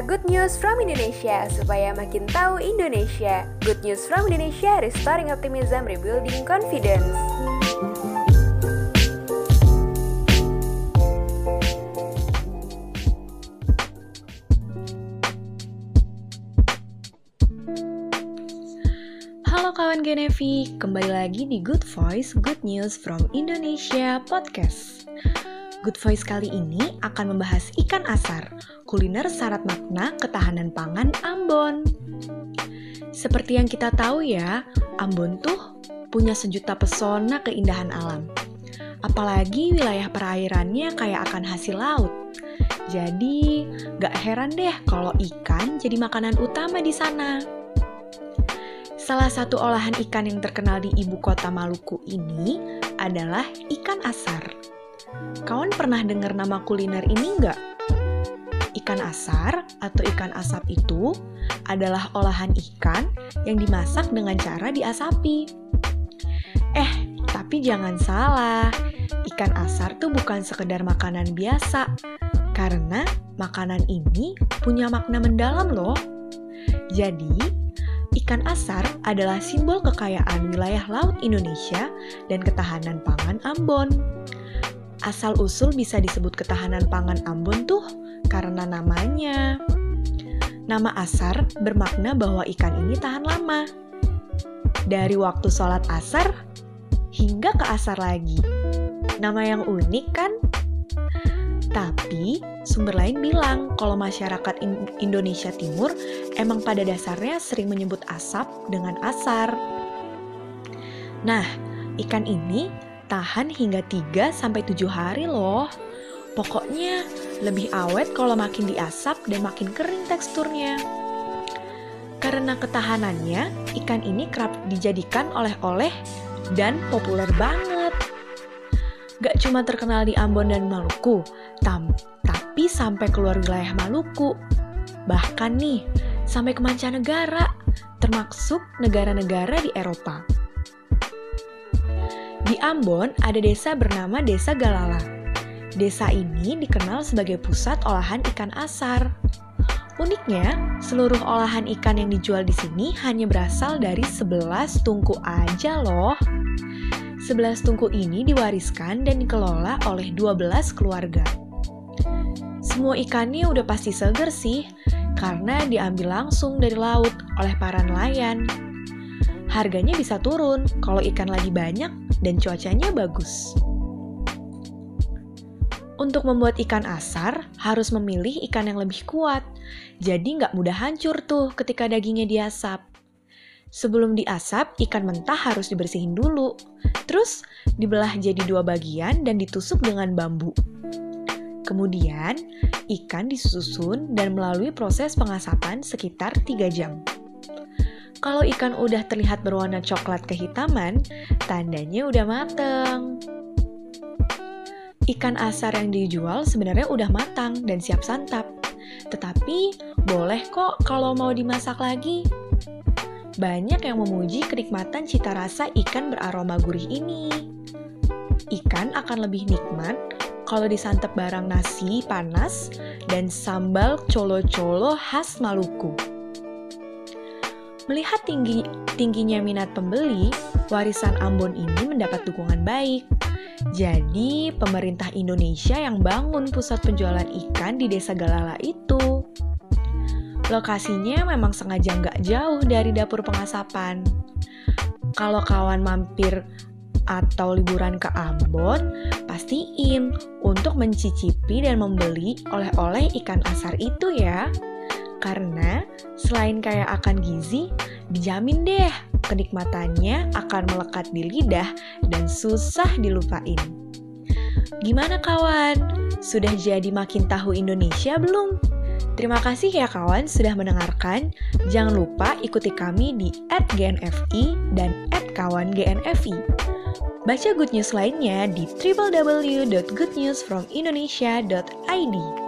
Good news from Indonesia supaya makin tahu Indonesia. Good news from Indonesia, restoring optimism, rebuilding confidence. Halo kawan Genevi, kembali lagi di Good Voice Good News from Indonesia Podcast. Good Voice kali ini akan membahas ikan asar, kuliner syarat makna ketahanan pangan Ambon. Seperti yang kita tahu ya, Ambon tuh punya sejuta pesona keindahan alam. Apalagi wilayah perairannya kayak akan hasil laut. Jadi, gak heran deh kalau ikan jadi makanan utama di sana. Salah satu olahan ikan yang terkenal di ibu kota Maluku ini adalah ikan asar. Kawan pernah dengar nama kuliner ini nggak? Ikan asar atau ikan asap itu adalah olahan ikan yang dimasak dengan cara diasapi. Eh, tapi jangan salah, ikan asar tuh bukan sekedar makanan biasa, karena makanan ini punya makna mendalam loh. Jadi, ikan asar adalah simbol kekayaan wilayah laut Indonesia dan ketahanan pangan Ambon. Asal-usul bisa disebut ketahanan pangan Ambon tuh karena namanya. Nama asar bermakna bahwa ikan ini tahan lama. Dari waktu sholat asar hingga ke asar lagi. Nama yang unik kan? Tapi, sumber lain bilang kalau masyarakat Indonesia Timur emang pada dasarnya sering menyebut asap dengan asar. Nah, ikan ini tahan hingga 3-7 hari loh. Pokoknya lebih awet kalau makin diasap dan makin kering teksturnya. Karena ketahanannya, ikan ini kerap dijadikan oleh-oleh dan populer banget. Gak cuma terkenal di Ambon dan Maluku, tam tapi sampai keluar wilayah Maluku. Bahkan nih, sampai ke mancanegara, termasuk negara-negara di Eropa. Di Ambon ada desa bernama Desa Galala. Desa ini dikenal sebagai pusat olahan ikan asar. Uniknya, seluruh olahan ikan yang dijual di sini hanya berasal dari 11 tungku aja loh. 11 tungku ini diwariskan dan dikelola oleh 12 keluarga. Semua ikannya udah pasti seger sih, karena diambil langsung dari laut oleh para nelayan. Harganya bisa turun kalau ikan lagi banyak dan cuacanya bagus. Untuk membuat ikan asar, harus memilih ikan yang lebih kuat, jadi nggak mudah hancur tuh ketika dagingnya diasap. Sebelum diasap, ikan mentah harus dibersihin dulu, terus dibelah jadi dua bagian dan ditusuk dengan bambu. Kemudian, ikan disusun dan melalui proses pengasapan sekitar 3 jam. Kalau ikan udah terlihat berwarna coklat kehitaman, tandanya udah mateng. Ikan asar yang dijual sebenarnya udah matang dan siap santap. Tetapi, boleh kok kalau mau dimasak lagi. Banyak yang memuji kenikmatan cita rasa ikan beraroma gurih ini. Ikan akan lebih nikmat kalau disantap barang nasi panas dan sambal colo-colo khas Maluku. Melihat tinggi, tingginya minat pembeli, warisan Ambon ini mendapat dukungan baik. Jadi, pemerintah Indonesia yang bangun pusat penjualan ikan di Desa Galala itu. Lokasinya memang sengaja nggak jauh dari dapur pengasapan. Kalau kawan mampir atau liburan ke Ambon, pastiin untuk mencicipi dan membeli oleh-oleh ikan asar itu ya. Karena selain kaya akan gizi, dijamin deh kenikmatannya akan melekat di lidah dan susah dilupain. Gimana kawan? Sudah jadi makin tahu Indonesia belum? Terima kasih ya kawan sudah mendengarkan. Jangan lupa ikuti kami di @gnfi dan @kawangnfi. Baca good news lainnya di www.goodnewsfromindonesia.id.